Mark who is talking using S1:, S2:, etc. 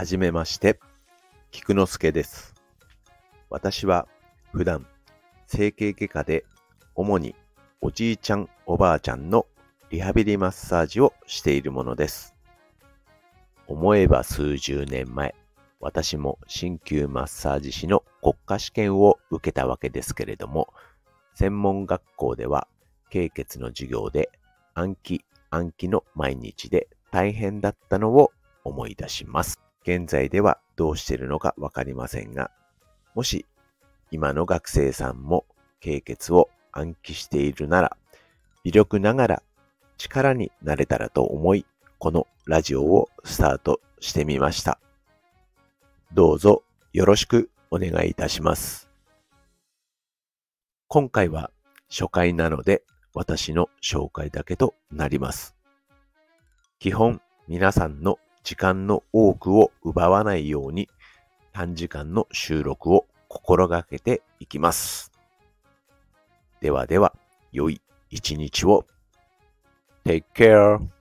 S1: はじめまして、菊之助です。私は普段、整形外科で主におじいちゃんおばあちゃんのリハビリマッサージをしているものです。思えば数十年前、私も鍼灸マッサージ師の国家試験を受けたわけですけれども、専門学校では、経血の授業で暗記暗記の毎日で大変だったのを思い出します。現在ではどうしているのかわかりませんが、もし今の学生さんも経血を暗記しているなら、微力ながら力になれたらと思い、このラジオをスタートしてみました。どうぞよろしくお願いいたします。今回は初回なので私の紹介だけとなります。基本皆さんの時間の多くを奪わないように短時間の収録を心がけていきます。ではでは、良い一日を。Take care.